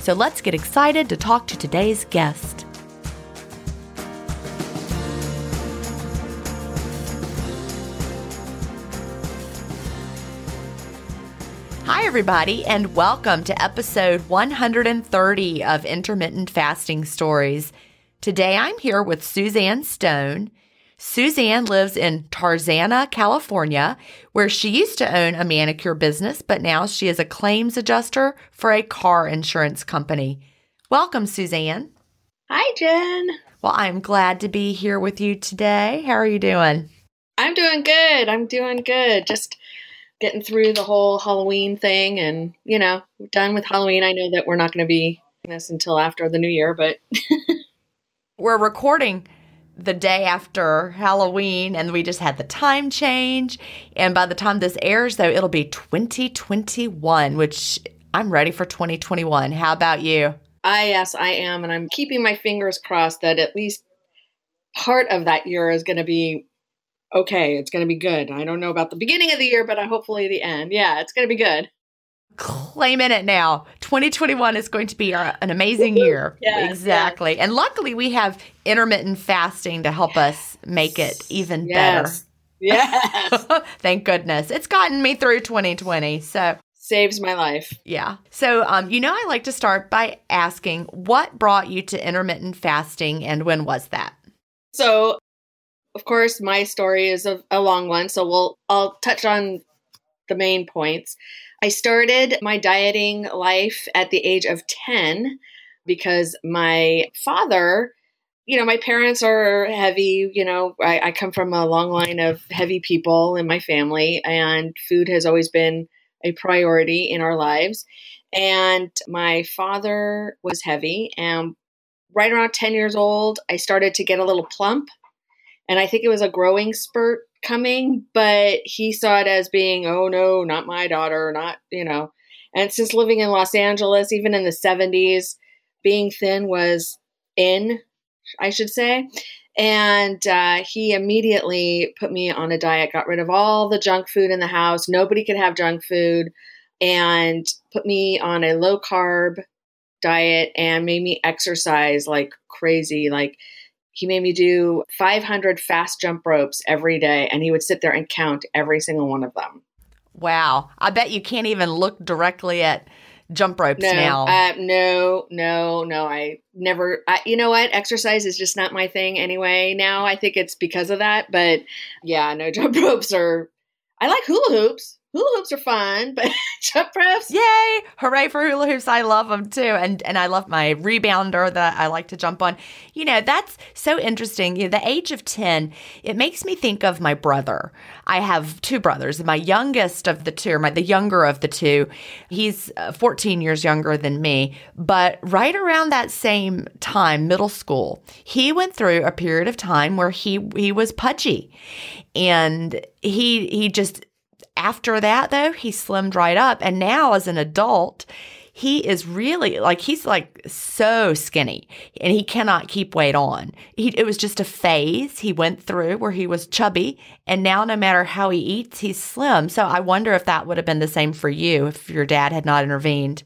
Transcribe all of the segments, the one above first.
So let's get excited to talk to today's guest. Hi, everybody, and welcome to episode 130 of Intermittent Fasting Stories. Today I'm here with Suzanne Stone. Suzanne lives in Tarzana, California, where she used to own a manicure business, but now she is a claims adjuster for a car insurance company. Welcome, Suzanne. Hi, Jen. Well, I'm glad to be here with you today. How are you doing? I'm doing good. I'm doing good. Just getting through the whole Halloween thing and, you know, done with Halloween. I know that we're not going to be this until after the new year, but we're recording the day after Halloween, and we just had the time change. And by the time this airs, though, it'll be 2021, which I'm ready for 2021. How about you? I, yes, I am. And I'm keeping my fingers crossed that at least part of that year is going to be okay. It's going to be good. I don't know about the beginning of the year, but hopefully the end. Yeah, it's going to be good claiming it now. 2021 is going to be our, an amazing year. Yes, exactly. Yes. And luckily, we have intermittent fasting to help yes. us make it even better. Yes. Thank goodness. It's gotten me through 2020. So, saves my life. Yeah. So, um, you know, I like to start by asking what brought you to intermittent fasting and when was that? So, of course, my story is a, a long one. So, we'll, I'll touch on the main points. I started my dieting life at the age of 10 because my father, you know, my parents are heavy, you know, I, I, come from a long line of heavy people in my family, and food has always been a priority in our lives. And my father was heavy, and right around 10 years old, I started to get a little plump. And I think it was a growing spurt coming, but he saw it as being, oh no, not my daughter, not, you know. And since living in Los Angeles, even in the 70s, being thin was in, I should say. And uh, he immediately put me on a diet, got rid of all the junk food in the house. Nobody could have junk food, and put me on a low carb diet and made me exercise like crazy. Like, he made me do 500 fast jump ropes every day, and he would sit there and count every single one of them. Wow. I bet you can't even look directly at jump ropes no, now. Uh, no, no, no. I never, I, you know what? Exercise is just not my thing anyway now. I think it's because of that. But yeah, no, jump ropes are, I like hula hoops hula hoops are fun, but jump ropes. Yay! Hooray for hula hoops. I love them too. And and I love my rebounder that I like to jump on. You know, that's so interesting. You know, the age of 10, it makes me think of my brother. I have two brothers. My youngest of the two, my the younger of the two, he's uh, 14 years younger than me, but right around that same time, middle school, he went through a period of time where he he was pudgy. And he he just after that, though, he slimmed right up. And now, as an adult, he is really like he's like so skinny and he cannot keep weight on. He, it was just a phase he went through where he was chubby and now no matter how he eats he's slim. So I wonder if that would have been the same for you if your dad had not intervened.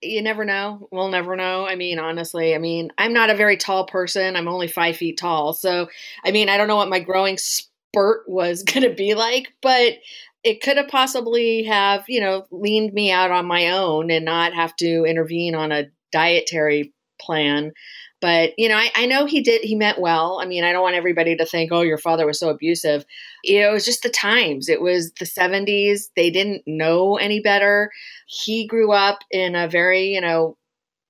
You never know. We'll never know. I mean, honestly, I mean, I'm not a very tall person. I'm only five feet tall. So, I mean, I don't know what my growing spurt was going to be like, but it could have possibly have you know leaned me out on my own and not have to intervene on a dietary plan. But you know I, I, know he did he meant well. I mean i don't want everybody to think oh your father was so abusive. You know it was just the times. It was the 70s they didn't know any better. He grew up in a very you know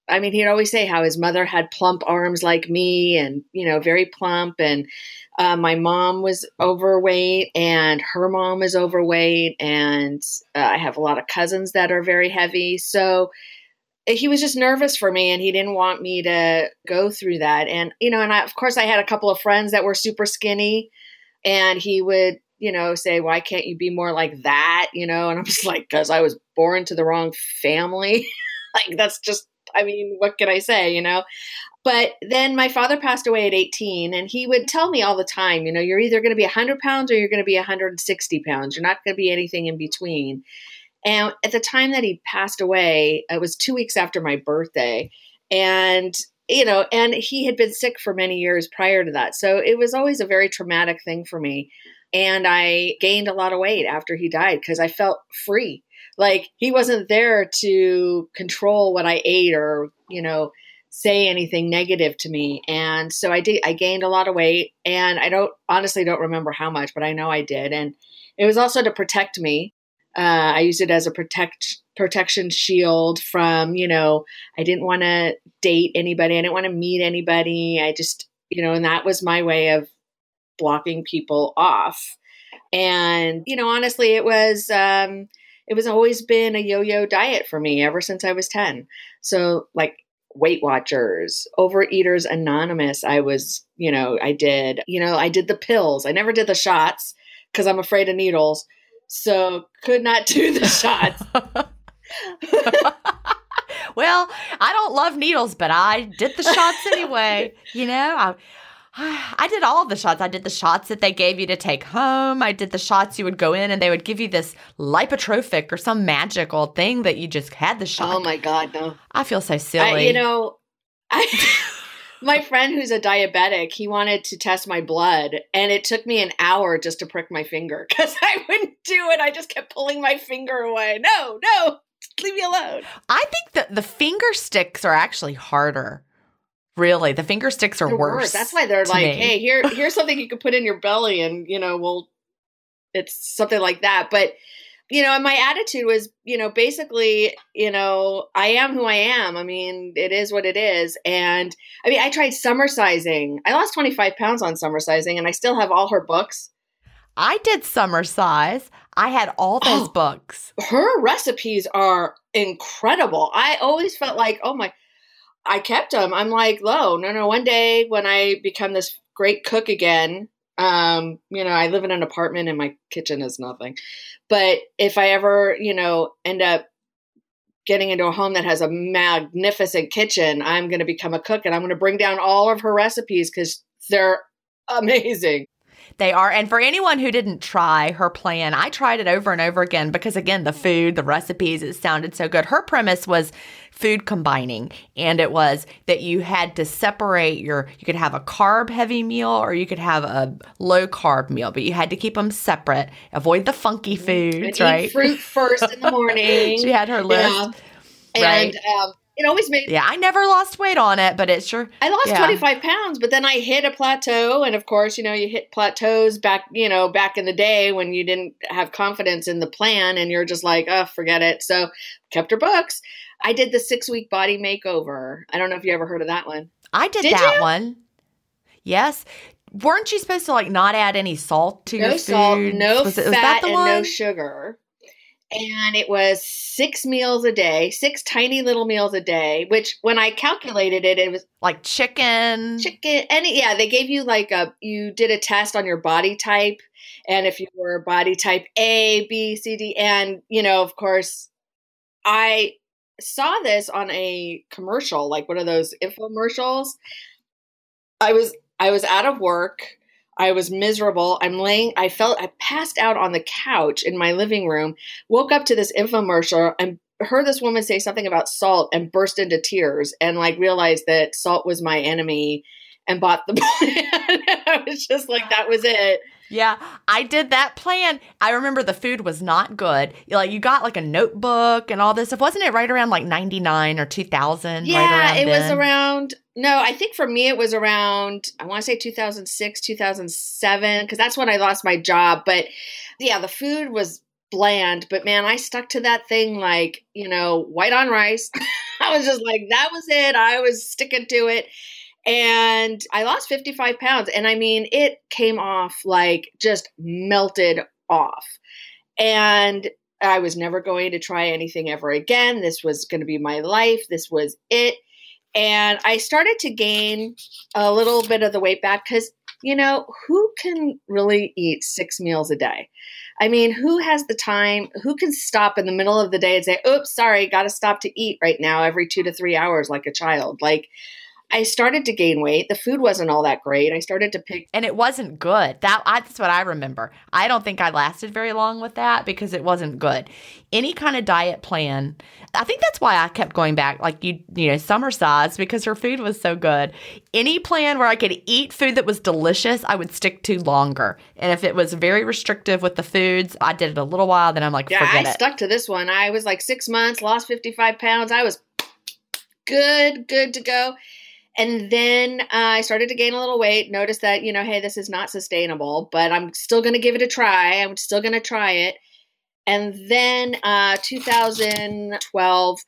I mean, he'd always say how his mother had plump arms like me and, you know, very plump. And uh, my mom was overweight and her mom is overweight. And uh, I have a lot of cousins that are very heavy. So he was just nervous for me and he didn't want me to go through that. And, you know, and I, of course, I had a couple of friends that were super skinny and he would, you know, say, why can't you be more like that? You know, and I'm just like, because I was born to the wrong family. like, that's just I mean, what can I say, you know? But then my father passed away at 18, and he would tell me all the time, you know, you're either going to be 100 pounds or you're going to be 160 pounds. You're not going to be anything in between. And at the time that he passed away, it was two weeks after my birthday. And, you know, and he had been sick for many years prior to that. So it was always a very traumatic thing for me. And I gained a lot of weight after he died because I felt free like he wasn't there to control what I ate or, you know, say anything negative to me. And so I did I gained a lot of weight and I don't honestly don't remember how much, but I know I did. And it was also to protect me. Uh, I used it as a protect protection shield from, you know, I didn't want to date anybody. I didn't want to meet anybody. I just, you know, and that was my way of blocking people off. And, you know, honestly, it was um it was always been a yo-yo diet for me ever since I was 10. So like Weight Watchers, Overeaters Anonymous, I was, you know, I did, you know, I did the pills. I never did the shots because I'm afraid of needles. So could not do the shots. well, I don't love needles, but I did the shots anyway. You know, I I did all the shots. I did the shots that they gave you to take home. I did the shots you would go in and they would give you this lipotropic or some magical thing that you just had the shot. Oh my God, no. I feel so silly. I, you know, I. my friend who's a diabetic, he wanted to test my blood, and it took me an hour just to prick my finger because I wouldn't do it. I just kept pulling my finger away. No, no, leave me alone. I think that the finger sticks are actually harder. Really, the finger sticks are worse. worse. That's why they're like, me. "Hey, here, here's something you can put in your belly, and you know, well, it's something like that." But you know, and my attitude was, you know, basically, you know, I am who I am. I mean, it is what it is. And I mean, I tried Somersizing. I lost 25 pounds on Somersizing, and I still have all her books. I did Somersize. I had all those oh, books. Her recipes are incredible. I always felt like, oh my, I kept them. I'm like, low, no, no. One day when I become this great cook again, Um, you know, I live in an apartment and my kitchen is nothing. But if I ever, you know, end up getting into a home that has a magnificent kitchen, I'm going to become a cook and I'm going to bring down all of her recipes because they're amazing. They are. And for anyone who didn't try her plan, I tried it over and over again because, again, the food, the recipes, it sounded so good. Her premise was food combining, and it was that you had to separate your, you could have a carb heavy meal or you could have a low carb meal, but you had to keep them separate. Avoid the funky foods, right? Fruit first in the morning. she had her list. Yeah. And um, it always made yeah i never lost weight on it but it sure i lost yeah. 25 pounds but then i hit a plateau and of course you know you hit plateaus back you know back in the day when you didn't have confidence in the plan and you're just like oh forget it so kept her books i did the six week body makeover i don't know if you ever heard of that one i did, did that you? one yes weren't you supposed to like not add any salt to no your salt food? no fat was that the and one? no sugar and it was six meals a day, six tiny little meals a day. Which, when I calculated it, it was like chicken, chicken. Any, yeah, they gave you like a you did a test on your body type, and if you were body type A, B, C, D, and you know, of course, I saw this on a commercial, like one of those infomercials. I was I was out of work. I was miserable. I'm laying, I felt, I passed out on the couch in my living room, woke up to this infomercial and heard this woman say something about salt and burst into tears and like realized that salt was my enemy and bought the plan. I was just like, that was it. Yeah, I did that plan. I remember the food was not good. Like you got like a notebook and all this stuff. Wasn't it right around like 99 or 2000? Yeah, right it then? was around no, I think for me it was around I want to say 2006, 2007 cuz that's when I lost my job, but yeah, the food was bland, but man, I stuck to that thing like, you know, white on rice. I was just like that was it. I was sticking to it and I lost 55 pounds. And I mean, it came off like just melted off. And I was never going to try anything ever again. This was going to be my life. This was it. And I started to gain a little bit of the weight back because, you know, who can really eat six meals a day? I mean, who has the time? Who can stop in the middle of the day and say, oops, sorry, got to stop to eat right now every two to three hours like a child? Like, I started to gain weight. The food wasn't all that great. I started to pick and it wasn't good. That I, that's what I remember. I don't think I lasted very long with that because it wasn't good. Any kind of diet plan, I think that's why I kept going back. Like you, you know, Somersize because her food was so good. Any plan where I could eat food that was delicious, I would stick to longer. And if it was very restrictive with the foods, I did it a little while. Then I'm like, yeah, forget I it. stuck to this one. I was like six months, lost 55 pounds. I was good, good to go. And then uh, I started to gain a little weight, noticed that, you know, hey, this is not sustainable, but I'm still going to give it a try. I'm still going to try it. And then uh, 2012,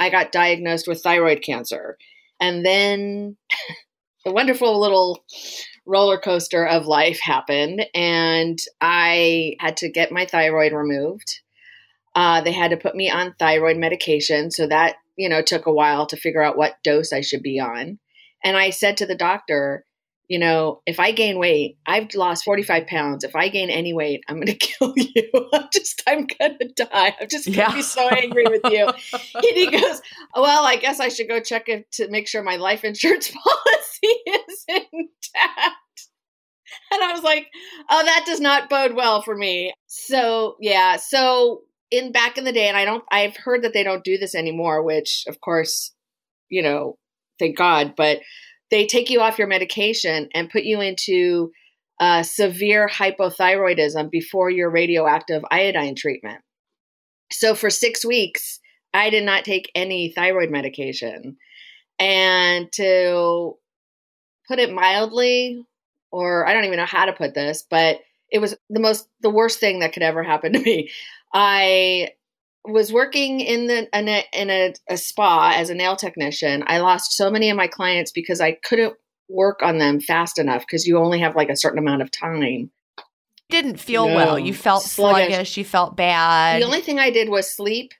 I got diagnosed with thyroid cancer. And then the wonderful little roller coaster of life happened, and I had to get my thyroid removed. Uh, they had to put me on thyroid medication. So that, you know, took a while to figure out what dose I should be on. And I said to the doctor, you know, if I gain weight, I've lost 45 pounds. If I gain any weight, I'm going to kill you. I'm just, I'm going to die. I'm just going to Yeah. be so angry with you. and he goes, well, I guess I should go check it to make sure my life insurance policy is intact. And I was like, oh, that does not bode well for me. So, yeah. So, in back in the day, and I don't, I've heard that they don't do this anymore, which, of course, you know, thank God, but they take you off your medication and put you into uh, severe hypothyroidism before your radioactive iodine treatment. So for six weeks, I did not take any thyroid medication. And to put it mildly, or I don't even know how to put this, but it was the most, the worst thing that could ever happen to me. I was working in the in, a, in a, a spa as a nail technician. I lost so many of my clients because I couldn't work on them fast enough because you only have like a certain amount of time. Didn't feel No. well. You felt Sluggish. sluggish. You felt bad. The only thing I did was sleep,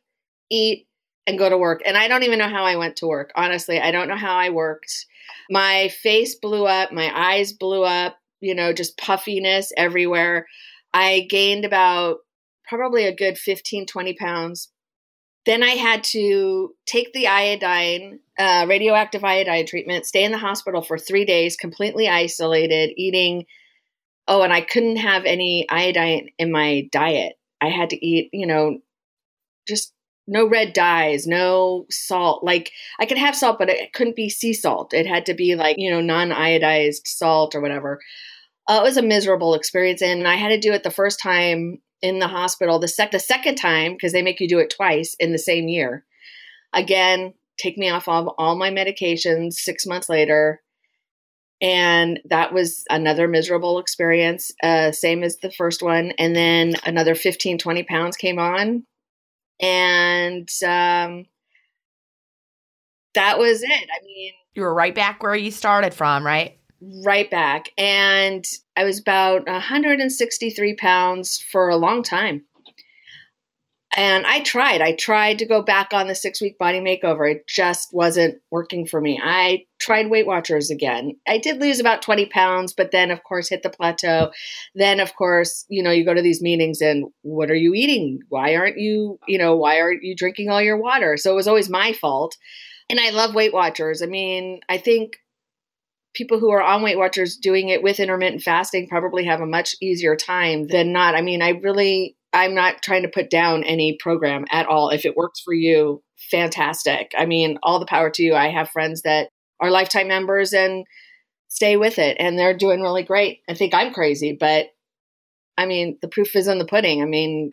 eat, and go to work. And I don't even know how I went to work. Honestly, I don't know how I worked. My face blew up, my eyes blew up. you know, just puffiness everywhere. I gained about probably a good 15, 20 pounds. Then I had to take the iodine, uh, radioactive iodine treatment, stay in the hospital for three days, completely isolated, eating. Oh, and I couldn't have any iodine in my diet. I had to eat, you know, just no red dyes, no salt. Like I could have salt, but it couldn't be sea salt. It had to be like, you know, non iodized salt or whatever. Uh, it was a miserable experience. And I had to do it the first time in the hospital. The, sec- the second time, because they make you do it twice in the same year. Again, take me off of all my medications six months later. And that was another miserable experience, uh, same as the first one. And then another 15, 20 pounds came on and um, that was it. I mean, you were right back where you started from, right? Right back. And I was about 163 pounds for a long time. And I tried. I tried to go back on the six week body makeover. It just wasn't working for me. I tried Weight Watchers again. I did lose about 20 pounds, but then, of course, hit the plateau. Then, of course, you know, you go to these meetings and what are you eating? Why aren't you, you know, why aren't you drinking all your water? So it was always my fault. And I love Weight Watchers. I mean, I think people who are on Weight Watchers doing it with intermittent fasting probably have a much easier time than not. I mean, I really I'm not trying to put down any program at all. If it works for you, fantastic. I mean, all the power to you. I have friends that are lifetime members and stay with it and they're doing really great. I think I'm crazy, but I mean, the proof is in the pudding. I mean,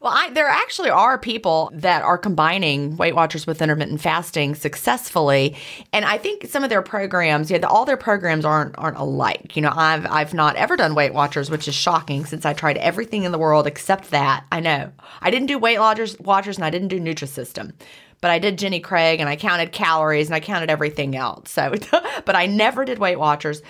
Well, I, there actually are people that are combining Weight Watchers with intermittent fasting successfully, and I think some of their programs, yeah, the, all their programs aren't aren't alike. You know, I've I've not ever done Weight Watchers, which is shocking since I tried everything in the world except that. I know I didn't do Weight Watchers, Watchers, and I didn't do Nutrisystem, but I did Jenny Craig, and I counted calories, and I counted everything else. So, but I never did Weight Watchers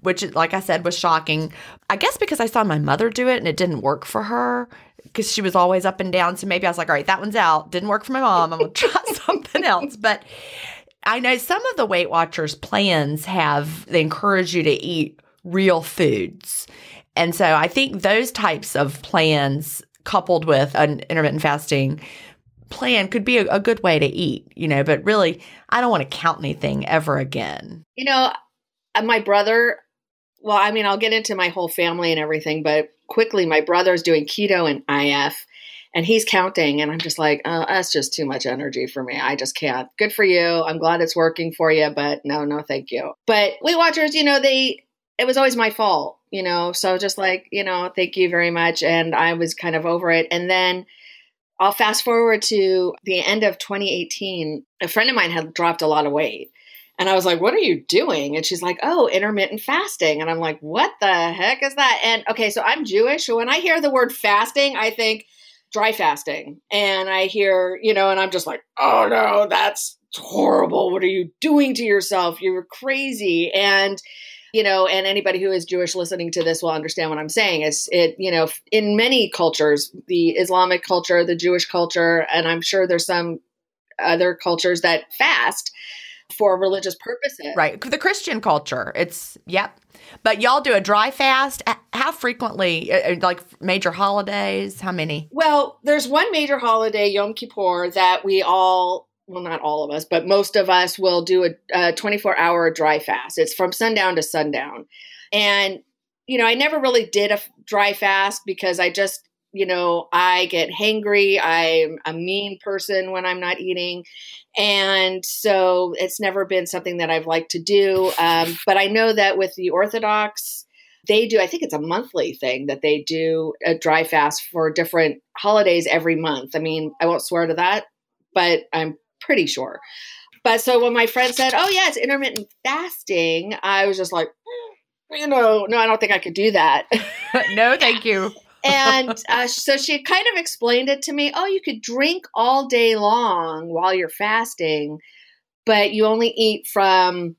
which, like I said, was shocking. I guess because I saw my mother do it and it didn't work for her because she was always up and down. So maybe I was like, all right, that one's out. Didn't work for my mom. I'm going to try something else. But I know some of the Weight Watchers plans have, they encourage you to eat real foods. And so I think those types of plans coupled with an intermittent fasting plan could be a, a good way to eat, you know, but really, I don't want to count anything ever again. You know, uh, my brother, well, I mean, I'll get into my whole family and everything, but quickly, my brother's doing keto and IF. and he's counting and i'm just like oh, that's just too much energy for me. I just can't. Good for you. I'm glad it's working for you but no no thank you. But weight watchers you know they it was always my fault you know so just like you know thank you very much and i was kind of over it and then i'll fast forward to the end of 2018 a friend of mine had dropped a lot of weight and I was like, what are you doing? And she's like, oh, intermittent fasting. And I'm like, what the heck is that? And okay, so I'm Jewish. So when I hear the word fasting, I think dry fasting. And I hear, you know, and I'm just like, oh no, that's horrible. What are you doing to yourself? You're crazy. And, you know, and anybody who is Jewish listening to this will understand what I'm saying. It's it, you know, in many cultures, the Islamic culture, the Jewish culture, and I'm sure there's some other cultures that fast for religious purposes. Right. The Christian culture. It's, yep. But y'all do a dry fast. How frequently? Uh, uh, like major holidays? How many? Well, there's one major holiday, Yom Kippur, that we all, well, not all of us, but most of us will do a, a 24 hour dry fast. It's from sundown to sundown. And, you know, I never really did a dry fast because I just, you know, I get hangry. I'm a mean person when I'm not eating. And so it's never been something that I've liked to do. Um, but I know that with the Orthodox, they do, I think it's a monthly thing that they do a dry fast for different holidays every month. I mean, I won't swear to that, but I'm pretty sure. But so when my friend said, oh, yeah, it's intermittent fasting, I was just like, you know, no, I don't think I could do that. no, thank you and uh, so she kind of explained it to me. Oh, you could drink all day long while you're fasting, but you only eat from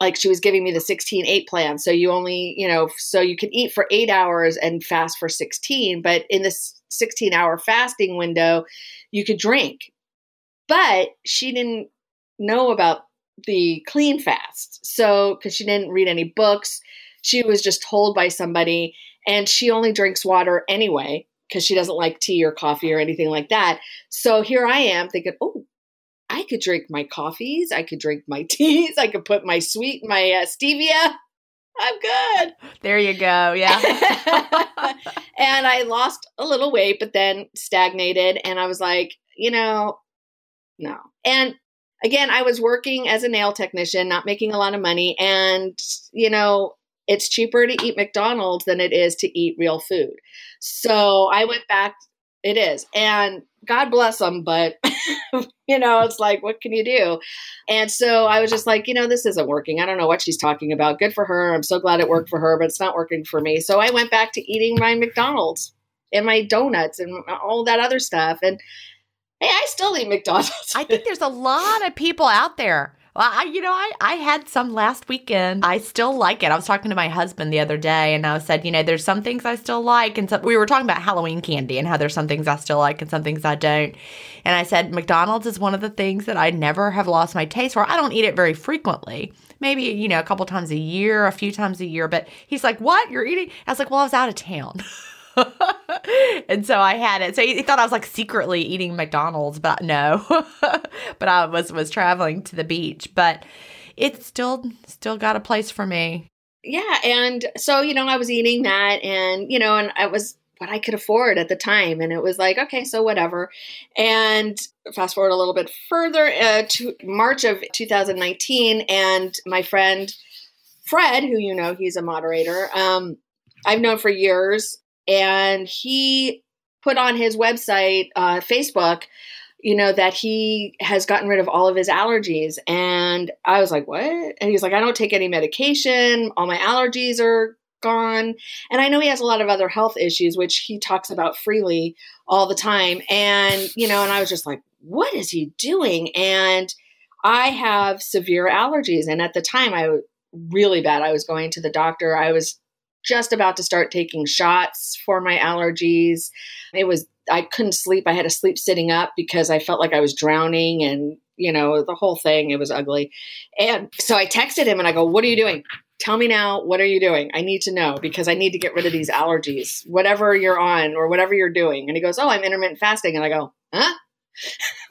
like she was giving me the 16 8 plan. So you only, you know, so you can eat for eight hours and fast for 16, but in this 16 hour fasting window, you could drink. But she didn't know about the clean fast. So, because she didn't read any books, she was just told by somebody and she only drinks water anyway because she doesn't like tea or coffee or anything like that. So here I am thinking, oh, I could drink my coffees, I could drink my teas, I could put my sweet, my uh, stevia. I'm good. There you go. Yeah. and I lost a little weight, but then stagnated. And I was like, you know, no. And again, I was working as a nail technician, not making a lot of money. And, you know, it's cheaper to eat McDonald's than it is to eat real food. So I went back. It is. And God bless them, but you know, it's like, what can you do? And so I was just like, you know, this isn't working. I don't know what she's talking about. Good for her. I'm so glad it worked for her, but it's not working for me. So I went back to eating my McDonald's and my donuts and all that other stuff. And hey, I still eat McDonald's. I think there's a lot of people out there well, I, you know, I, I had some last weekend. I still like it. I was talking to my husband the other day and I said, you know, there's some things I still like. And so we were talking about Halloween candy and how there's some things I still like and some things I don't. And I said, McDonald's is one of the things that I never have lost my taste for. I don't eat it very frequently. Maybe, you know, a couple times a year, a few times a year. But he's like, what? You're eating? I was like, well, I was out of town. and so I had it. So he, thought I was like secretly eating McDonald's, but no. but I was was traveling to the beach. But it still still got a place for me. Yeah, and so you know, I was eating that, and you know, and I was what I could afford at the time, and it was like, okay, so whatever. And fast forward a little bit further uh, to March of 2019, and my friend Fred, who you know, he's a moderator. Um, I've known for years and he put on his website, uh, Facebook, you know, that he has gotten rid of all of his allergies. And I was like, what? And he's like, I don't take any medication. All my allergies are gone. And I know he has a lot of other health issues, which he talks about freely all the time. And, you know, and I was just like, what is he doing? And I have severe allergies. And at the time, I was really bad. I was going to the doctor. I was just about to start taking shots for my allergies. It was, I couldn't sleep. I had to sleep sitting up because I felt like I was drowning and, you know, the whole thing. It was ugly. And so I texted him and I go, What are you doing? Tell me now, what are you doing? I need to know because I need to get rid of these allergies, whatever you're on or whatever you're doing. And he goes, Oh, I'm intermittent fasting. And I go, Huh?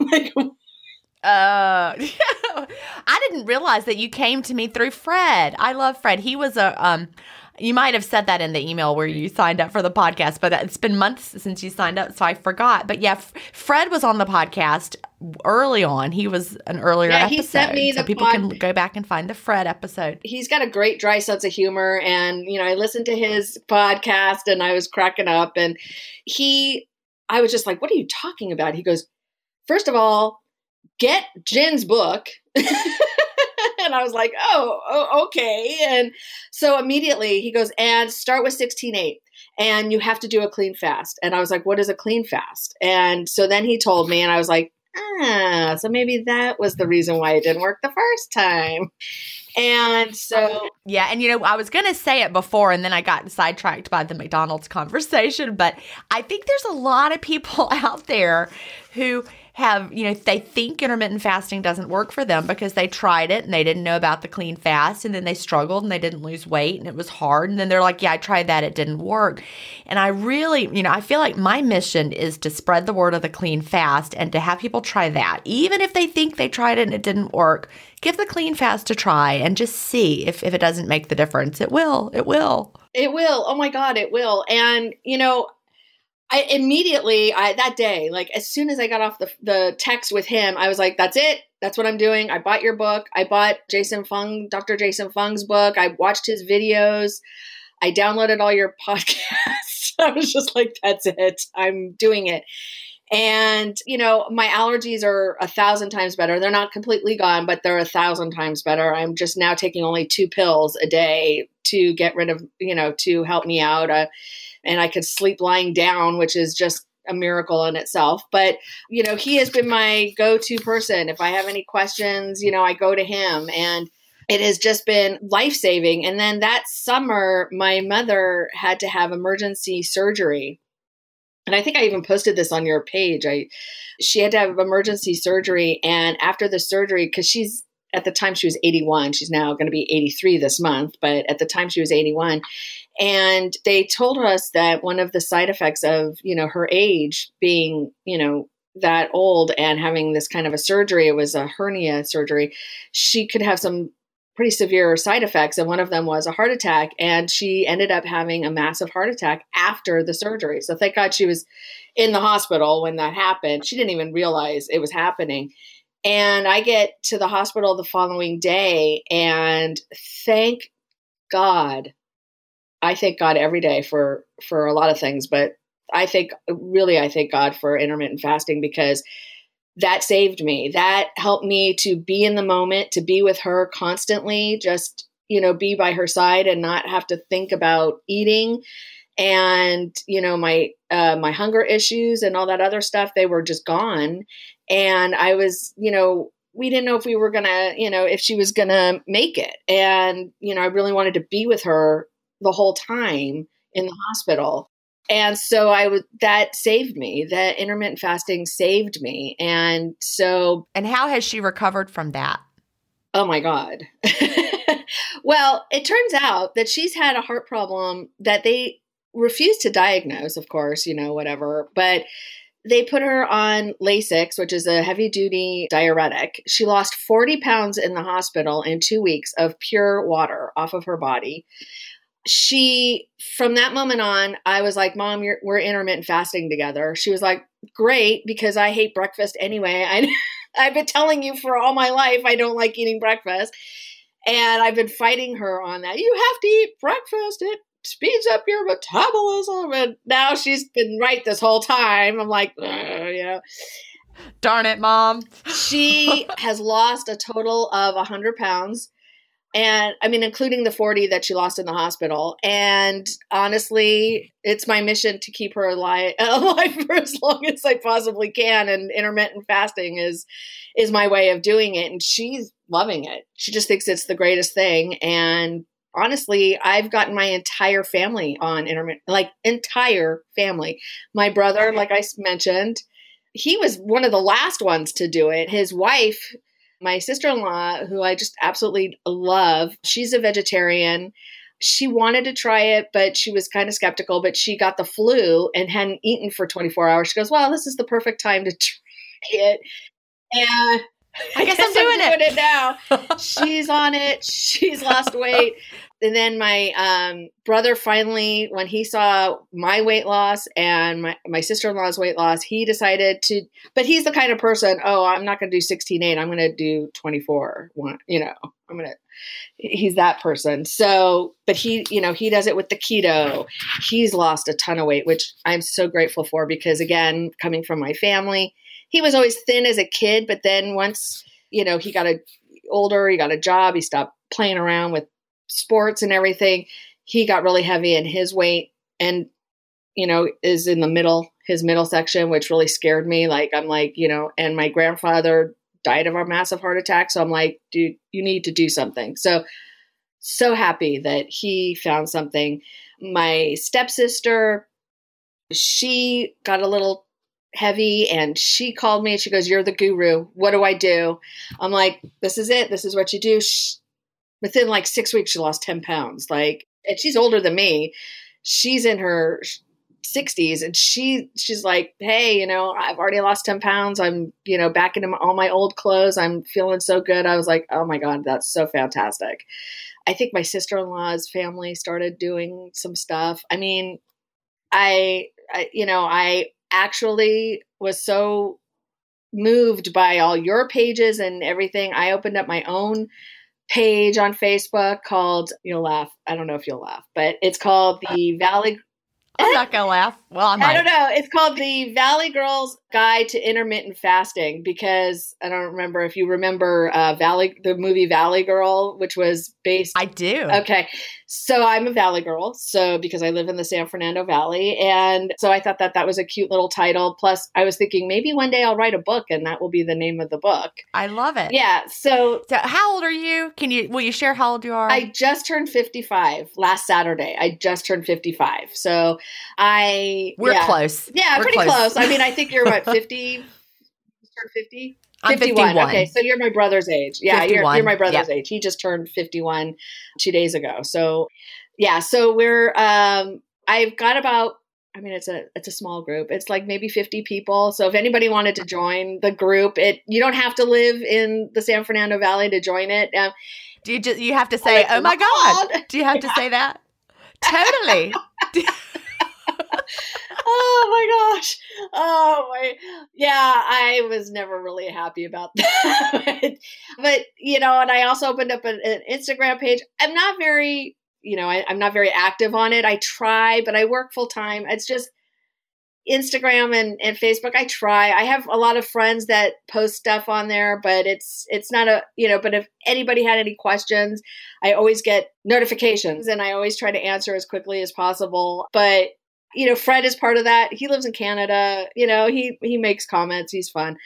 like, uh, I didn't realize that you came to me through Fred. I love Fred. He was a um You might have said that in the email where you signed up for the podcast, but it's been months since you signed up, so I forgot. But yeah, F- Fred was on the podcast early on. He was an earlier Yeah, episode, he sent me so the people pod- can go back and find the Fred episode. he's got a great dry sense of humor and you know i listened to his podcast and i was cracking up and he i was just like what are you talking about he goes first of all get jen's book and i was like oh, oh okay. And so immediately he goes and start with 16.8 and you have to do a clean fast. And i was like what is a clean fast? And so then he told me and i was like ah so maybe that was the reason why it didn't work the first time. And so Yeah, and you know, I was going to say it before and then I got sidetracked by the McDonald's conversation, but I think there's a lot of people out there who have, you know, they think intermittent fasting doesn't work for them because they tried it and they didn't know about the clean fast and then they struggled and they didn't lose weight and it was hard and then they're like, "Yeah, I tried that, it didn't work." And I really, you know, I feel like my mission is to spread the word of the clean fast and to have people try that. Even if they think they tried it and it didn't work, give the clean fast a try and just see if, if it doesn't make the difference. It will. It will. It will. Oh my God, it will. And you know, I immediately I that day, like as soon as I got off the the text with him, I was like, "That's it. That's what I'm doing." I bought your book. I bought Jason Fung, Dr. Jason Fung's book. I watched his videos. I downloaded all your podcasts. I was just like, "That's it. I'm doing it." And you know, my allergies are a thousand times better. They're not completely gone, but they're a thousand times better. I'm just now taking only two pills a day to get rid of, you know, to help me out. Uh, and I could sleep lying down, which is just a miracle in itself. But, you know, he has been my go to person. If I have any questions, you know, I go to him and it has just been life saving. And then that summer, my mother had to have emergency surgery. And I think I even posted this on your page. I she had to have emergency surgery and after the surgery cuz she's at the time she was 81, she's now going to be 83 this month, but at the time she was 81 and they told us that one of the side effects of you know her age being you know that old and having this kind of a surgery it was a hernia surgery she could have some pretty severe side effects. And one of them was a heart attack. And she ended up having a massive heart attack after the surgery. So thank god she was in the hospital when that happened. She didn't even realize it was happening. And i get to the hospital the following day and thank god I thank God every day for for a lot of things, but I think really I thank God for intermittent fasting because that saved me. That helped me to be in the moment, to be with her constantly, just you know, be by her side and not have to think about eating. And you know my uh, my hunger issues and all that other stuff they were just gone. And i was you know we didn't know if we were gonna you know if she was gonna make it. And you know i really wanted to be with her the whole time in the hospital. And so I would that saved me. That intermittent fasting saved me. And so And how has she recovered from that? oh my god. well, it turns out that she's had a heart problem that they refused to diagnose, of course, you know, whatever, but they put her on Lasix, which is a heavy duty diuretic. She lost 40 pounds in the hospital in two weeks of pure water off of her body she from that moment on i was like mom you're, we're intermittent fasting together. She was like great because i hate breakfast anyway. I, i've been telling you for all my life i don't like eating breakfast. And i've been fighting her on that. You have to eat breakfast. It speeds up your metabolism. And now she's been right this whole time. I'm like you know. Darn it, mom. she has lost a total of 100 pounds and I mean, including the 40 that she lost in the hospital. And honestly, it's my mission to keep her alive, alive for as long as I possibly can. And intermittent fasting is is my way of doing it. And she's loving it. She just thinks it's the greatest thing. And honestly, I've gotten my entire family on intermittent, like entire family. My brother, like I mentioned, he was one of the last ones to do it. His wife my sister in law, who I just absolutely love, she's a vegetarian. She wanted to try it, but she was kind of skeptical. But she got the flu and hadn't eaten for 24 hours. She goes, Well, this is the perfect time to try it. And I guess I'm doing it. it now. She's on it. She's lost weight. And then my um, brother finally, when he saw my weight loss and my, my sister in law's weight loss, he decided to. But he's the kind of person. Oh, I'm not going to do 16 8. I'm going to do 24. One, you know, I'm going to. He's that person. So, but he, you know, he does it with the keto. He's lost a ton of weight, which I'm so grateful for because, again, coming from my family, he was always thin as a kid, but then once you know he got a older, he got a job, he stopped playing around with sports and everything, he got really heavy in his weight and you know is in the middle his middle section which really scared me. Like i'm like you know and my grandfather died of a massive heart attack. So i'm like dude you need to do something. So so happy that he found something. My stepsister she got a little heavy and she called me and she goes you're the guru. What do i do? I'm like this is it. This is what you do within like six weeks she lost 10 pounds like and she's older than me. She's in her 60s and she she's like hey you know i've already lost 10 pounds. I'm you know back into all my old clothes. I'm feeling so good. I was like oh my god that's so fantastic. I think my sister-in-law's family started doing some stuff. I mean i, I you know i actually was so moved by all your pages and everything. I opened up my own page on Facebook called, you'll laugh. I don't know if you'll laugh, but it's called the Valley. I'm not going to laugh. Well, I, I don't know. It's called the Valley Girls Guide to Intermittent Fasting because I don't remember if you remember uh, Valley, the movie Valley Girl, which was based. I do. Okay. So I'm a Valley girl. So because I live in the San Fernando Valley. And so I thought that that was a cute little title. Plus, I was thinking maybe one day I'll write a book and that will be the name of the book. I love it. Yeah. So, so how old are you? Can you, will you share how old you are? I just turned 55 last Saturday. I just turned 55. So I. We're yeah. close. Yeah, We're pretty close. close. I mean, I think you're what, 50? Turn 50? I'm 51. 51. Okay, so you're my brother's age. Yeah, you're, you're, my brother's age. He just turned 51 two days ago. So, yeah, so we're um I've got about I mean it's a it's a small group. It's like maybe 50 people. So if anybody wanted to join the group, it you don't have to live in the San Fernando Valley to join it. Um, Do you just you have to say, "Oh my god." Do you have to say that? Totally. oh my gosh. Oh my. Yeah, I was never really happy about that. but, but, you know, and I also opened up an, an Instagram page. I'm not very, you know, I, I'm not very active on it. I try, but I work full time. It's just, Instagram and, and Facebook, I try. I have a lot of friends that post stuff on there, but it's it's not a you know. But if anybody had any questions, I always get notifications, and I always try to answer as quickly as possible. But you know, Fred is part of that. He lives in Canada. You know, he he makes comments. He's fun.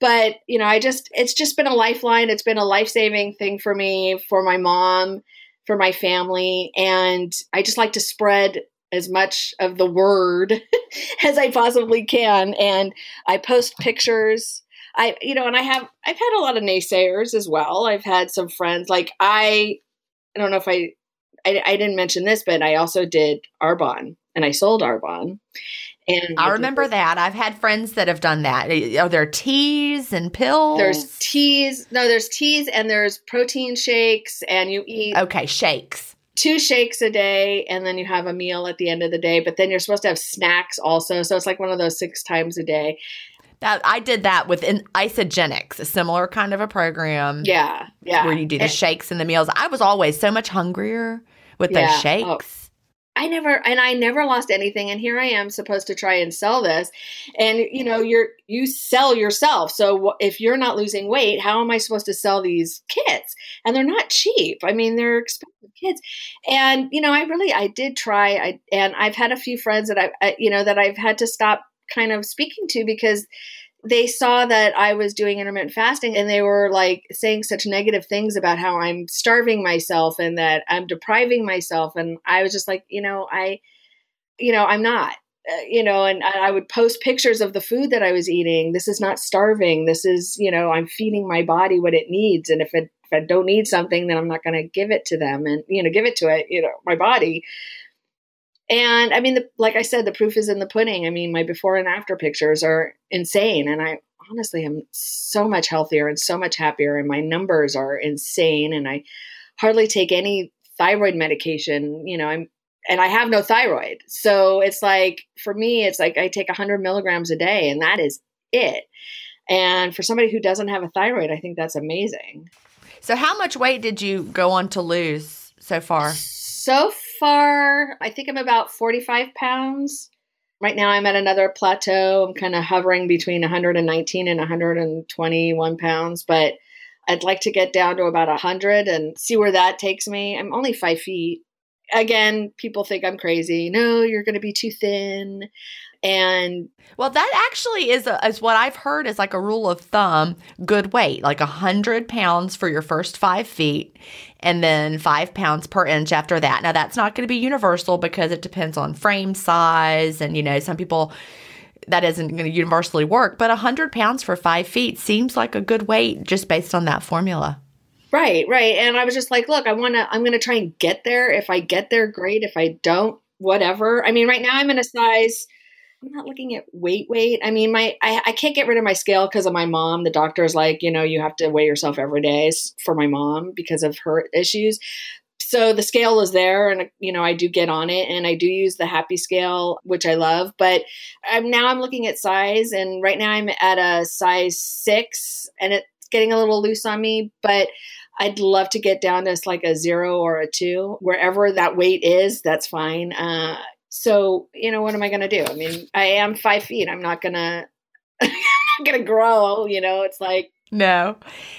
But, you know, I just it's just been a lifeline. It's been a life-saving thing for me, for my mom, for my family, and I just like to spread as much of the word as I possibly can and I post pictures I you know and I have I've had a lot of naysayers as well. I've had some friends like I I don't know if I I, I didn't mention this, but I also did Arbonne and I sold Arbonne. And I remember that. I've had friends that have done that. Are there teas and pills? There's teas. No, there's teas and there's protein shakes, and you eat. Okay, shakes. Two shakes a day, and then you have a meal at the end of the day. But then you're supposed to have snacks also. So it's like one of those six times a day. That I did that with an Isagenix, a similar kind of a program. Yeah, yeah. Where you do the shakes and the meals. I was always so much hungrier with yeah, those oh, shakes. Oh I never and I never lost anything and here I am supposed to try and sell this and you know you're you sell yourself so if you're not losing weight how am I supposed to sell these kits and they're not cheap I mean they're expensive kits and you know I really I did try I and I've had a few friends that I, I you know that I've had to stop kind of speaking to because they saw that I was doing intermittent fasting and they were like saying such negative things about how I'm starving myself and that I'm depriving myself. And I was just like, you know, I, you know, I'm not. Uh, you know, and I would post pictures of the food that I was eating. This is not starving. This is, you know, I'm feeding my body what it needs. And if it, if I don't need something, then I'm not going to give it to them and, you know, give it to it, you know, my body. And I mean, the, like I said, the proof is in the pudding. I mean, my before and after pictures are insane. And I honestly am so much healthier and so much happier. And my numbers are insane. And I hardly take any thyroid medication. You know, I'm and I have no thyroid. So it's like for me, it's like I take 100 milligrams a day, and that is it. And for somebody who doesn't have a thyroid, I think that's amazing. So, how much weight did you go on to lose so far? So far, I think I'm about 45 pounds. Right now, I'm at another plateau. I'm kind of hovering between 119 and 121 pounds, but I'd like to get down to about 100 and see where that takes me. I'm only five feet. Again, people think I'm crazy. No, you're going to be too thin and well that actually is a, is what i've heard is like a rule of thumb good weight like a hundred pounds for your first five feet and then five pounds per inch after that. Now that's not going to be universal because it depends on frame size and you know some people that isn't going to universally work but a hundred pounds for five feet seems like a good weight just based on that formula. Right right. And i was just like look i want to i'm going to try and get there. If i get there great. If i don't whatever. I mean right now i'm in a size I'm not looking at weight weight. I mean, my I, I can't get rid of my scale because of my mom. The doctor's like, you know, you have to weigh yourself every day for my mom because of her issues. So the scale is there, and you know, I do get on it, and I do use the happy scale, which I love. But I'm now I'm looking at size, and right now I'm at a size six, and it's getting a little loose on me, but. I'd love to get down to like a zero or a two. Wherever that weight is, that's fine. Uh, so, you know, what am I going to do? I mean, I am five feet. I'm not going to, going to grow, you know, it's like. No.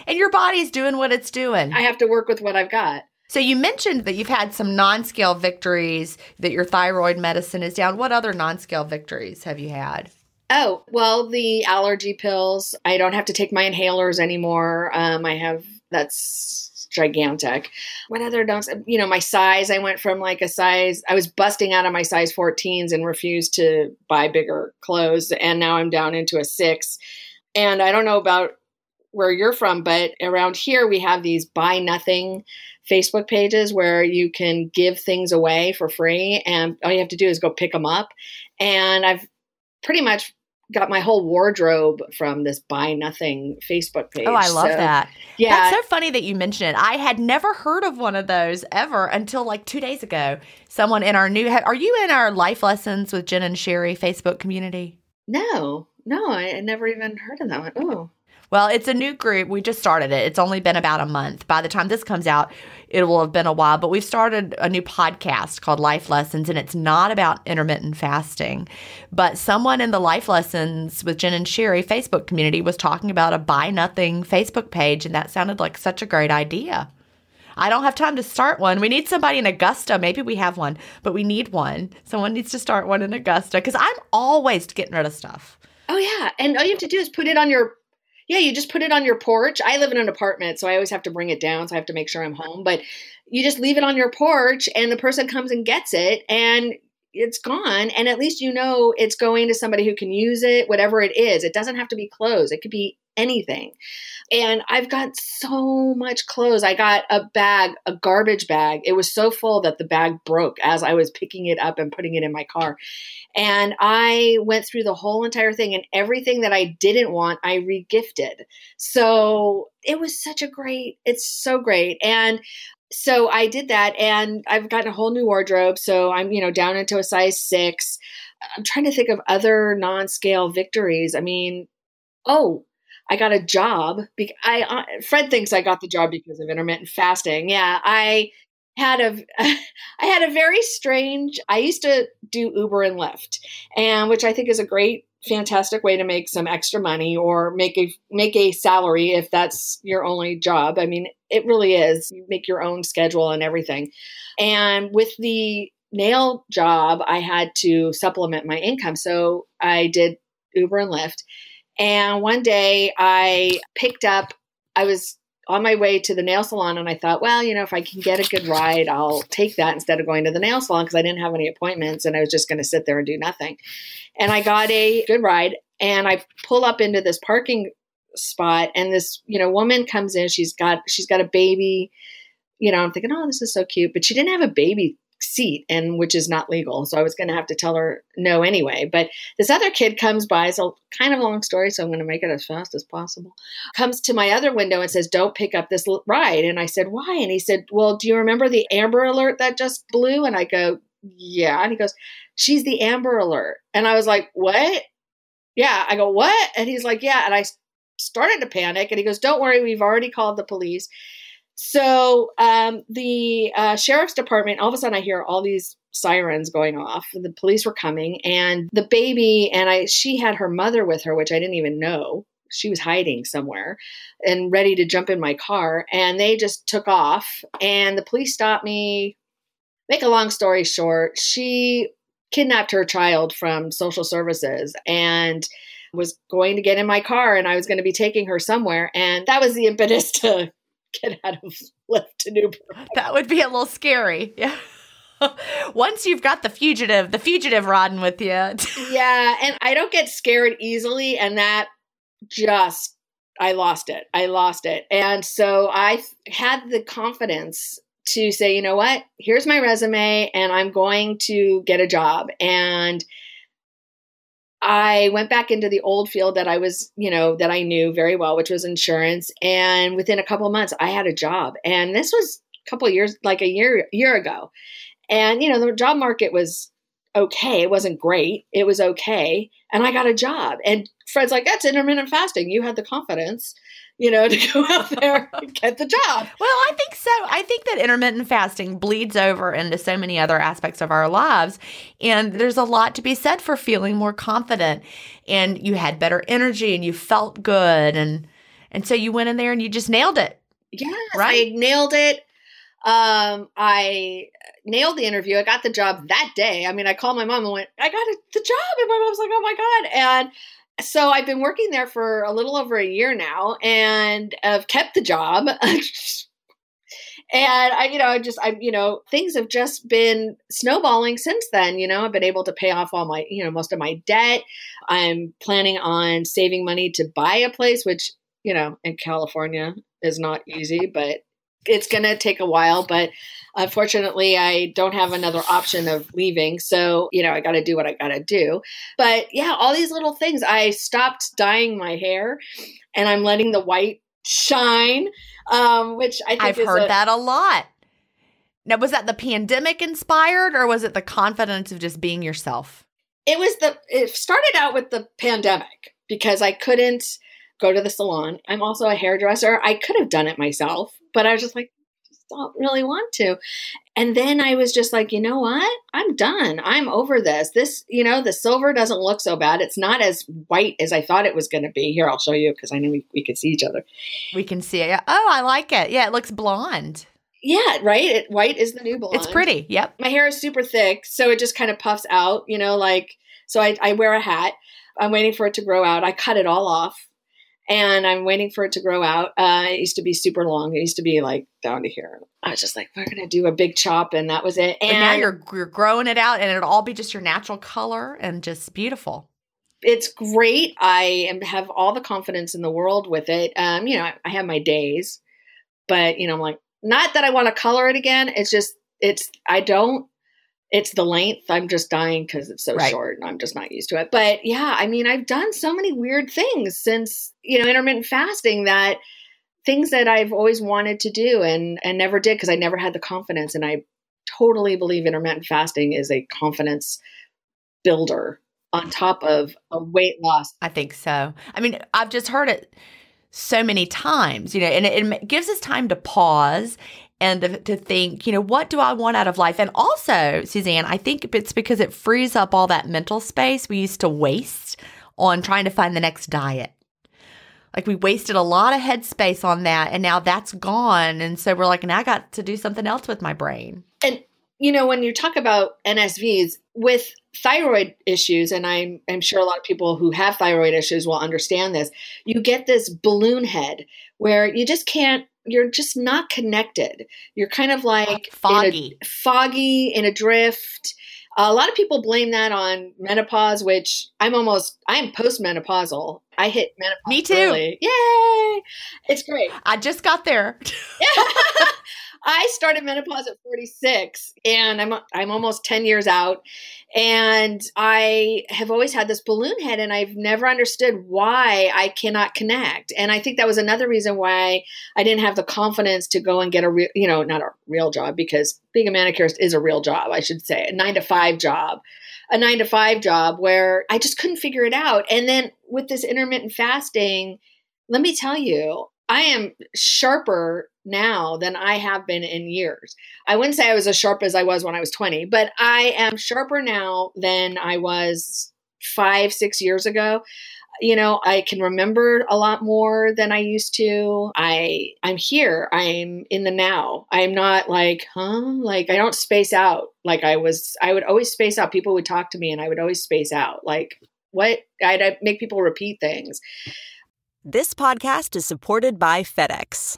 And your body's doing what it's doing. I have to work with what I've got. So you mentioned that you've had some non-scale victories, that your thyroid medicine is down. What other non-scale victories have you had? Oh, well, the allergy pills. I don't have to take my inhalers anymore. Um, I have that's gigantic. What other don'ts? You know, my size. I went from like a size. I was busting out of my size 14s and refused to buy bigger clothes, and now I'm down into a six. And I don't know about where you're from, but around here we have these buy nothing Facebook pages where you can give things away for free, and all you have to do is go pick them up. And I've pretty much got my whole wardrobe from this buy nothing Facebook page. Oh, I love so, that. Yeah. That's so funny that you mentioned it. I had never heard of one of those ever until like two days ago. Someone in our new, are you in our life lessons with Gin and Sherry Facebook community? No, no, I never even heard of that one. Oh. Well, it's a new group. We just started it. It's only been about a month. By the time this comes out, it will have been a while. But we've started a new podcast called Life Lessons, and it's not about intermittent fasting. But someone in the Life Lessons with Gin and Sherry Facebook community was talking about a buy nothing Facebook page, and that sounded like such a great idea. I don't have time to start one. We need somebody in Augusta. Maybe we have one, but we need one. Someone needs to start one in Augusta because I'm always getting rid of stuff. Oh yeah, and all you have to do is put it on your yeah, you just put it on your porch. I live in an apartment, so I always have to bring it down. So I have to make sure I'm home. But you just leave it on your porch, and the person comes and gets it, and it's gone. And at least you know it's going to somebody who can use it, whatever it is. It doesn't have to be clothes, it could be anything. And I've got so much clothes. I got a bag, a garbage bag. It was so full that the bag broke as I was picking it up and putting it in my car. And I went through the whole entire thing and everything that I didn't want, I regifted. So it was such a great, it's so great. And so I did that and I've gotten a whole new wardrobe. So I'm, you know, down into a size six. I'm trying to think of other non scale victories. I mean, oh, I got a job. I uh, Fred thinks I got the job because of intermittent fasting. Yeah, I had a I had a very strange. I used to do Uber and Lyft, and which I think is a great, fantastic way to make some extra money or make a make a salary if that's your only job. I mean, it really is. You make your own schedule and everything. And with the nail job, I had to supplement my income, so I did Uber and Lyft. And one day I picked up, I was on my way to the nail salon and I thought, well, you know, if I can get a good ride, I'll take that instead of going to the nail salon because I didn't have any appointments and I was just going to sit there and do nothing. And I got a good ride and I pull up into this parking spot and this, you know, woman comes in, she's got she's got a baby. You know, I'm thinking, "Oh, this is so cute." But she didn't have a baby seat and which is not legal so i was going to have to tell her no anyway. But this other kid comes by so kind of a long story so i'm going to make it as fast as possible comes to my other window and says don't pick up this ride. And i said why? And he said well do you remember the amber alert that just blew? And i go yeah. And he goes she's the amber alert. And i was like what? Yeah. I go what? And he's like yeah. And i started to panic and he goes don't worry we've already called the police so um, the uh, sheriff's department, all of a sudden, I hear all these sirens going off. The police were coming, and the baby and I, she had her mother with her, which I didn't even know. She was hiding somewhere and ready to jump in my car, and they just took off. And the police stopped me. Make a long story short, she kidnapped her child from social services and was going to get in my car and I was going to be taking her somewhere. And that was the impetus to get out of Lyft to Newport. That would be a little scary. Yeah. Once you've got the fugitive, the fugitive riding with you. yeah, and I don't get scared easily, and that just I lost it. I lost it, and so I had the confidence to say, you know what? Here's my resume, and I'm going to get a job. And I went back into the old field that I was, you know, that I knew very well, which was insurance. And within a couple months, I had a job. And this was a couple years, like a year year ago. And you know, the job market was okay. It wasn't great. It was okay. And I got a job. And Fred's like, "That's intermittent fasting. You had the confidence." You know, to go out there and get the job. Well, I think so. I think that intermittent fasting bleeds over into so many other aspects of our lives. And there's a lot to be said for feeling more confident and you had better energy and you felt good. And, and so you went in there and you just nailed it. Yes, right? I nailed it. Um, I nailed the interview. I got the job that day. I mean, I called my mom and went, I got the job. And my mom's like, oh my God. And so I've been working there for a little over a year now and I've kept the job. and I, you know, I just, I, you know, things have just been snowballing since then. You know, I've been able to pay off all my, you know, most of my debt. I'm planning on saving money to buy a place, which, you know, in California is not easy, but it's going to take a while. But Unfortunately, I don't have another option of leaving. So, you know, I got to do what I got to do. But yeah, all these little things. I stopped dyeing my hair and I'm letting the white shine, um, which I think I've heard a- that a lot. Now, was that the pandemic inspired or was it the confidence of just being yourself? It was the, it started out with the pandemic because I couldn't go to the salon. I'm also a hairdresser. I could have done it myself, but I was just like, just don't really want to. And then I was just like, you know what? I'm done. I'm over this. This, you know, the silver doesn't look so bad. It's not as white as I thought it was going to be. Here, I'll show you because I knew we, we could see each other. We can see it. Oh, I like it. Yeah, it looks blonde. Yeah, right. It, white is the new blonde. It's pretty. Yep. My hair is super thick, so it just kind of puffs out. You know, like so. I, I wear a hat. I'm waiting for it to grow out. I cut it all off and I'm waiting for it to grow out. Uh, it used to be super long. It used to be like down to here. I was just like, we're gonna do a big chop, and that was it. And but now you're you're growing it out, and it'll all be just your natural color and just beautiful. It's great. I am, have all the confidence in the world with it. Um, you know, I, I have my days, but you know, I'm like, not that I want to color it again. It's just, it's I don't it's the length. I'm just dying because it's so right. short and I'm just not used to it. But yeah, I mean, I've done so many weird things since, you know, intermittent fasting that things that I've always wanted to do and and never did because I never had the confidence and I totally believe intermittent fasting is a confidence builder on top of a weight loss. I think so. I mean, I've just heard it so many times, you know, and it, it gives us time to pause and to, think, you know, what do I want out of life? And also, Suzanne, I think it's because it frees up all that mental space we used to waste on trying to find the next diet. Like we wasted a lot of headspace on that, and now that's gone. And so we're like, now I got to do something else with my brain. And you know, when you talk about NSVs with thyroid issues, and I'm, I'm sure a lot of people who have thyroid issues will understand this, you get this balloon head where you just can't you're just not connected. You're kind of like foggy, in a, foggy in a drift. a lot of people blame that on menopause, which I'm almost I'm postmenopausal. I hit menopause. Me too. Early. Yay! It's great. I just got there. I started menopause at 46 and I'm I'm almost 10 years out and I have always had this balloon head and I've never understood why I cannot connect. And I think that was another reason why I didn't have the confidence to go and get a real, you know, not a real job because being a manicurist is a real job, I should say, a 9 to 5 job. A 9 to 5 job where I just couldn't figure it out. And then with this intermittent fasting, let me tell you, I am sharper now than I have been in years. I wouldn't say I was as sharp as I was when I was 20, but I am sharper now than I was five, six years ago. You know, I can remember a lot more than I used to. I I'm here. I'm in the now. I'm not like, huh? Like I don't space out like I was I would always space out. People would talk to me and I would always space out. Like what? I'd, I'd make people repeat things. This podcast is supported by FedEx.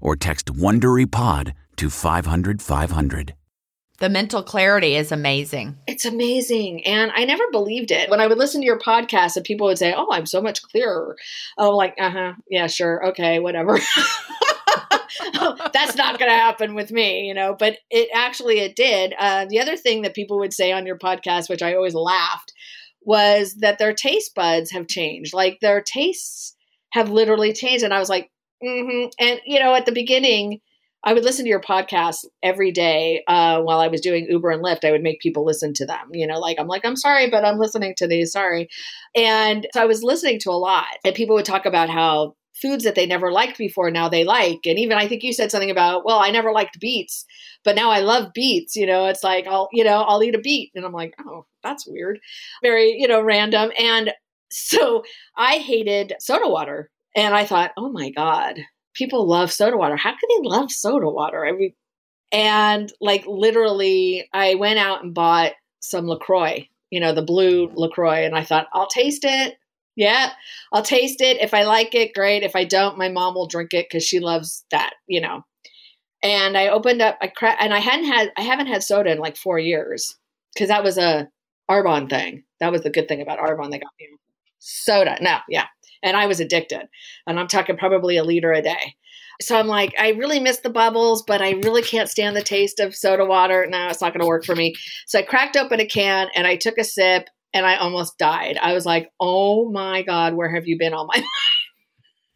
or text WonderyPod to 500, 500. The mental clarity is amazing. It's amazing. And I never believed it. When I would listen to your podcast and people would say, Oh, I'm so much clearer. Oh, like, uh huh. Yeah, sure. Okay, whatever. that's not going to happen with me, you know, but it actually it did. Uh, the other thing that people would say on your podcast, which I always laughed, was that their taste buds have changed. Like their tastes have literally changed. And I was like, mm-hmm. and you know, at the beginning, I would listen to your podcast every day uh, while I was doing Uber and Lyft. I would make people listen to them. You know, like I'm like, I'm sorry, but I'm listening to these. Sorry. And so I was listening to a lot, and people would talk about how foods that they never liked before now they like and even i think you said something about well i never liked beets but now i love beets you know it's like i'll you know i'll eat a beet and i'm like oh that's weird very you know random and so i hated soda water and i thought oh my god people love soda water how can they love soda water i mean and like literally i went out and bought some lacroix you know the blue lacroix and i thought i'll taste it yeah, I'll taste it. If I like it, great. If I don't, my mom will drink it because she loves that, you know. And I opened up, I cra- and I hadn't had, I haven't had soda in like four years because that was a Arbonne thing. That was the good thing about Arbonne. They got me soda. No, yeah. And I was addicted. And I'm talking probably a liter a day. So I'm like, I really miss the bubbles, but I really can't stand the taste of soda water. No, it's not going to work for me. So I cracked open a can and I took a sip and I almost died. I was like, "Oh my god, where have you been all my life?"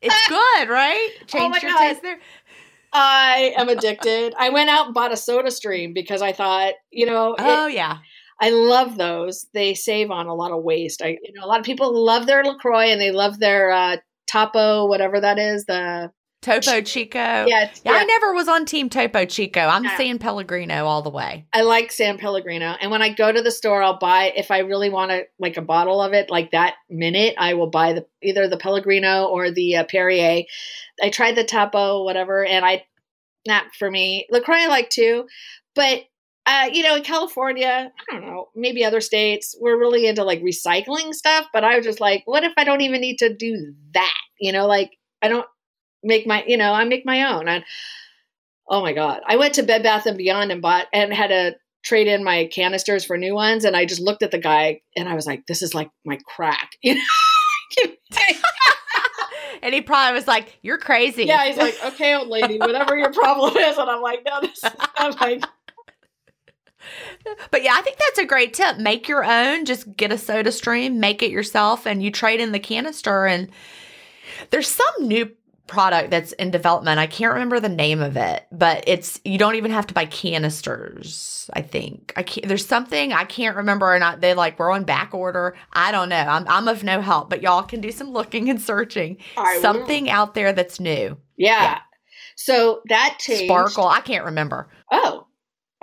It's good, right? Change oh your god. taste there. I am addicted. I went out and bought a Soda Stream because I thought, you know, oh it, yeah, I love those. They save on a lot of waste. I, you know, a lot of people love their Lacroix and they love their uh, Topo, whatever that is, the Topo Chico. Yeah, yeah, I never was on Team Topo Chico. I'm yeah. San Pellegrino all the way. I like San Pellegrino, and when I go to the store, I'll buy if I really want to like a bottle of it. Like that minute, I will buy the either the Pellegrino or the uh, Perrier. I tried the Topo, whatever, and I not for me. Lacroix I like too, but uh, you know, in California, I don't know, maybe other states, we're really into like recycling stuff. But I was just like, what if I don't even need to do that? You know, like I don't make my, you know, I make my own. And oh my God, I went to Bed Bath and Beyond and bought and had a trade in my canisters for new ones. And I just looked at the guy and I was like, this is like my crack. You know? and he probably was like, "You're crazy." Yeah, he's like, "Okay, old lady, whatever your problem is," and I'm like, "No, this." Is, I'm like, but yeah, I think that's a great tip. Make your own. Just get a soda stream, make it yourself, and you trade in the canister. And there's some new product that's in development. I can't remember the name of it, but it's you don't even have to buy canisters. I think I can't. There's something I can't remember, or not. They like we're on back order. I don't know. I'm I'm of no help, but y'all can do some looking and searching. I will. something out there that's new. yeah. Yeah. So that changed. Sparkle. I can't remember. Oh,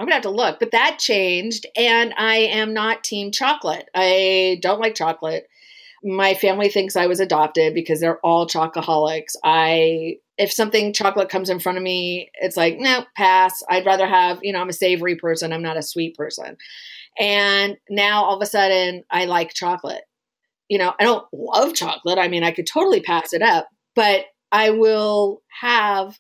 I'm gonna have to look, but that changed, and I am not team chocolate. I don't like chocolate. My family thinks I was adopted because they're all chocoholics. I if something chocolate comes in front of me, it's like no, pass. I'd rather have you know I'm a savory person. I'm not a sweet person. And now all of a sudden I like chocolate. You know I don't love chocolate. I mean I could totally pass it up, but I will have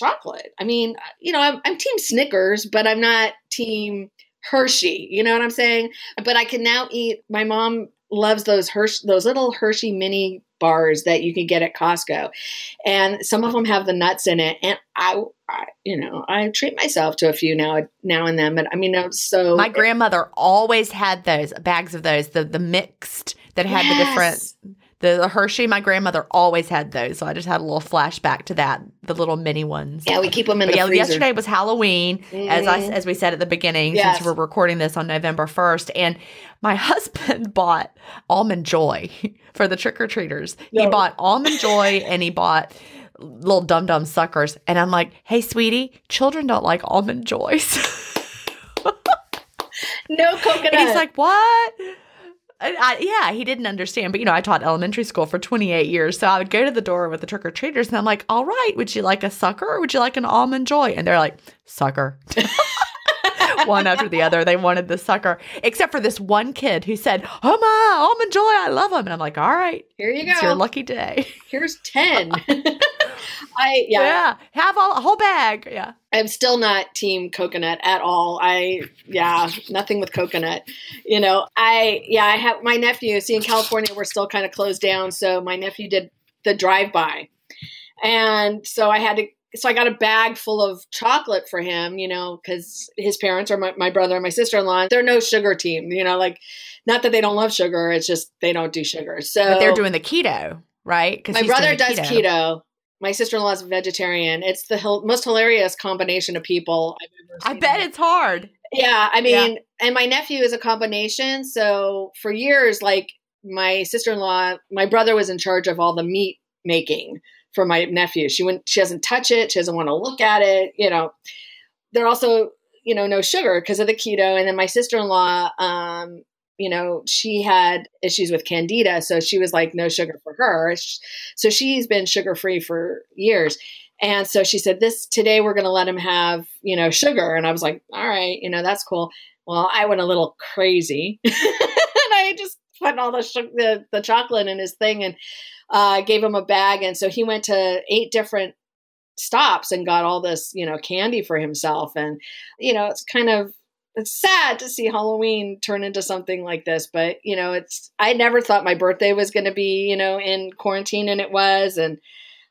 chocolate. I mean, uh, you know, I'm, I'm team Snickers, but I'm not team Hershey. You know what I'm saying? But I can now eat. My mom loves those Hershey, those little Hershey mini bars that you can get at Costco, and some of them have the nuts in it. And I, I you know, I treat myself to a few now now and then. But I mean, I'm so My grandmother always had those bags of those, the the mixed that had the different Yes. The, the Hershey. My grandmother always had those, so I just had a little flashback to that, the little mini ones. Yeah, we keep them in But the yeah, freezer. yesterday was Halloween, as I Mhm. as we said at the beginning, Yes. since we're recording this on November first, and my husband bought almond joy for the trick or treaters. He bought almond joy and he bought little dum dum suckers, and I'm like, hey, sweetie, children don't like almond joys. no coconut. And he's like, "What?" I, yeah, he didn't understand. But you know, I taught elementary school for 28 years, so I would go to the door with the trick or treaters, and I'm like, "All right, would you like a sucker or would you like an almond joy?" And they're like, "Sucker." one after the other, they wanted the sucker, except for this one kid who said, "Oh my, almond joy, I love them." And I'm like, "All right, here you it's your lucky day." Here's ten. I yeah. Yeah, have all, a whole bag. Yeah. I'm still not team coconut at all. I yeah, nothing with coconut. You know, I yeah, I have my nephew. See, in California, we're still kind of closed down, so my nephew did the drive by, and so I had to. So I got a bag full of chocolate for him, you know, because his parents are my, my brother and my sister in law. They're no sugar team, you know, like not that they don't love sugar, it's just they don't do sugar. So But they're doing the keto, right? Because my brother does keto. My sister in law is vegetarian. It's the hil- most hilarious combination of people I've ever I bet it's hard. Yeah, I mean, and my nephew is a combination. So for years, like my sister in law, my brother was in charge of all the meat making for my nephew. She wouldn't, she doesn't touch it. She doesn't want to look at it. You know, they're also, you know, no sugar because of the keto. And then my sister in law, um, you know, she had issues with candida. So she was like, no sugar for her. So she's been sugar free for years. And so she said, this today we're going to let him have, you know, sugar. And I was like, all right, you know, that's cool. Well, I went a little crazy and I just put all the, the, the chocolate in his thing and uh, gave him a bag. And so he went to eight different stops and got all this, you know, candy for himself. And, you know, it's kind of, it's sad to see Halloween turn into something like this, but you know, it's I never thought my birthday was going to be, you know, in quarantine and it was and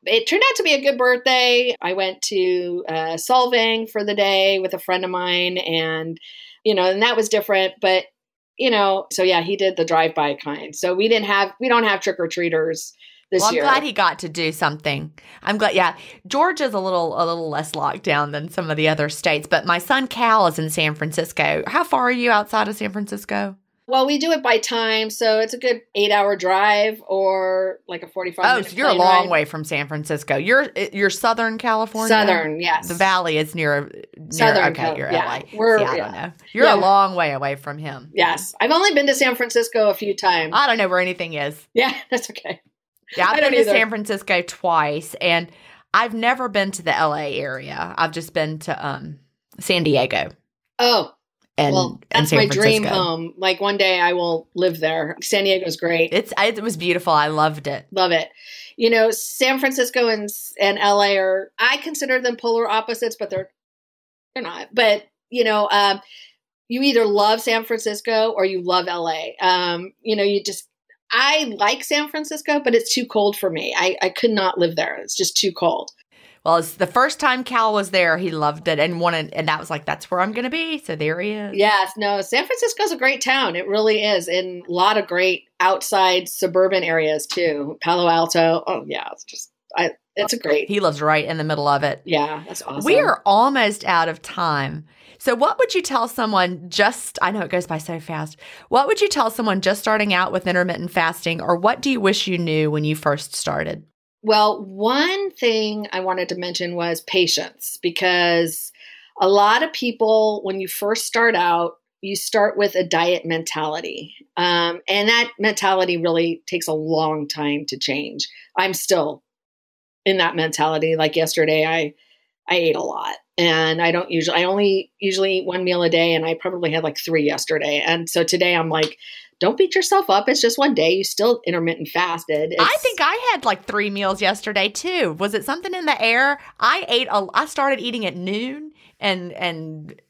it turned out to be a good birthday. I went to uh, Solvang for the day with a friend of mine and you know, and that was different, but you know, so yeah, he did the drive-by kind. So we didn't have we don't have trick or treaters this well, I'm year. glad he got to do something. I'm glad. Yeah, Georgia's a little a little less locked down than some of the other states. But my son Cal is in San Francisco. How far are you outside of San Francisco? well, we do it by time, so it's a good eight-hour drive or like a forty-five. Oh, minute so you're a long ride. way from San Francisco. You're eh, you're Southern California. Southern, yes. The Valley is near. near Southern okay, Cal- you're yeah. LA. We're- See, I yeah. don't know. You're Yeah. a long way away from him. Yes, I've only been to San Francisco a few times. I don't know where anything is. yeah, that's okay. Yeah, I've been to either. San Francisco twice, and I've never been to the LA area. I've just been to um San Diego Oh, and, well, that's my dream home. Like one day I will live there. San Diego's great. It's it was beautiful. I loved it. Love it. You know, San Francisco and and LA are I consider them polar opposites, but they're they're not. But you know, um, you either love San Francisco or you love LA. Um, you know, you just I like San Francisco, but it's too cold for me. I, I could not live there. It's just too cold. Well, it's the first time Cal was there, he loved it and wanted, and that was like, that's where I'm going to be. So there he is. Yes, no, San Francisco's a great town. It really is. In a lot of great outside suburban areas too. Palo Alto. Oh, yeah, it's just, I, it's a great. He lives right in the middle of it. Yeah, that's awesome. We are almost out of time. So, what would you tell someone just, I know it goes by so fast. What would you tell someone just starting out with intermittent fasting, or what do you wish you knew when you first started? Well, one thing I wanted to mention was patience because a lot of people, when you first start out, you start with a diet mentality. Um, and that mentality really takes a long time to change. I'm still in that mentality. Like yesterday, I I ate a lot and I don't usually, I only usually eat one meal a day and I probably had like three yesterday. And so today I'm like, don't beat yourself up. It's just one day. You still intermittent fasted. It's, I think I had like three meals yesterday too. Was it something in the air? I ate a, I started eating at noon and, and,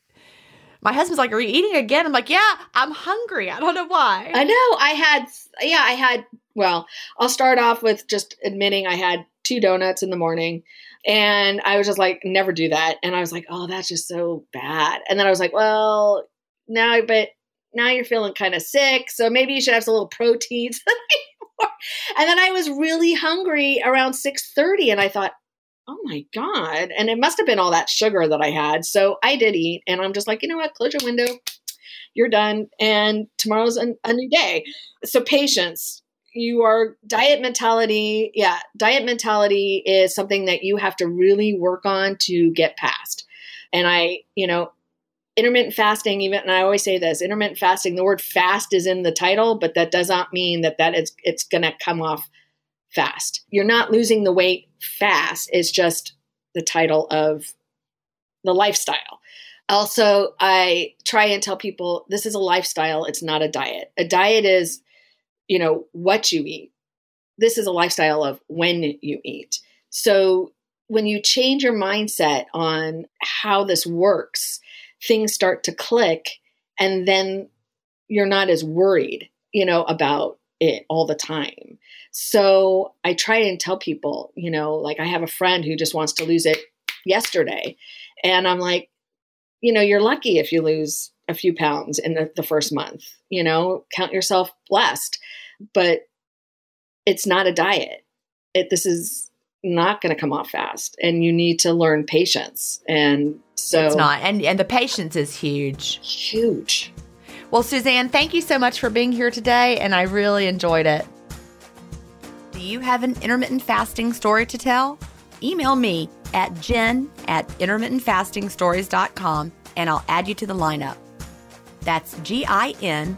my husband's like, Are you eating again? I'm like, Yeah, I'm hungry. I don't know why. I know. I had, yeah, I had, well, I'll start off with just admitting I had two donuts in the morning. And I was just like, never do that. And I was like, oh, that's just so bad. And then I was like, well, now, but now you're feeling kind of sick. So maybe you should have some little proteins. and then I was really hungry around 6:30 and I thought, "Oh my god." And it must have been all that sugar that I had. So I did eat and I'm just like, "You know what? Close your window. You're done and tomorrow's a, a new day." So patience you are diet mentality. Yeah, diet mentality is something that you have to really work on to get past. And I, you know, intermittent fasting even and I always say this, intermittent fasting, the word fast is in the title, but that does not mean that that is it's going to come off fast. You're not losing the weight fast. It's just the title of the lifestyle. Also, I try and tell people this is a lifestyle, it's not a diet. A diet is you know, what you eat. This is a lifestyle of when you eat. So when you change your mindset on how this works, things start to click and then you're not as worried, you know, about it all the time. So I try and tell people, you know, like I have a friend who just wants to lose it yesterday. And I'm like, you know, you're lucky if you lose a few pounds in the, the first month, you know, count yourself blessed. But it's not a diet. It, this is not going to come off fast and you need to learn patience. And so it's not. And, and the patience is huge. Huge. Well, Suzanne, thank you so much for being here today. And I really enjoyed it. Do you have an intermittent fasting story to tell? Email me at gin at intermittentfastingstories.com and I'll add you to the lineup. That's G I N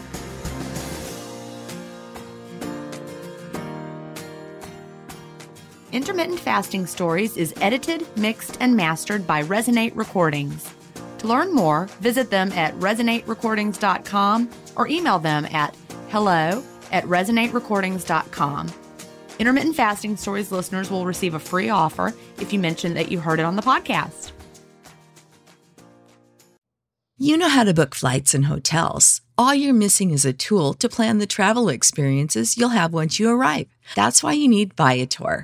Intermittent Fasting Stories is edited, mixed, and mastered by Resonate Recordings. To learn more, visit them at resonaterecordings.com or email them at hello at resonaterecordings.com. Intermittent Fasting Stories listeners will receive a free offer if you mention that you heard it on the podcast. You know how to book flights and hotels. All you're missing is a tool to plan the travel experiences you'll have once you arrive. That's why you need Viator.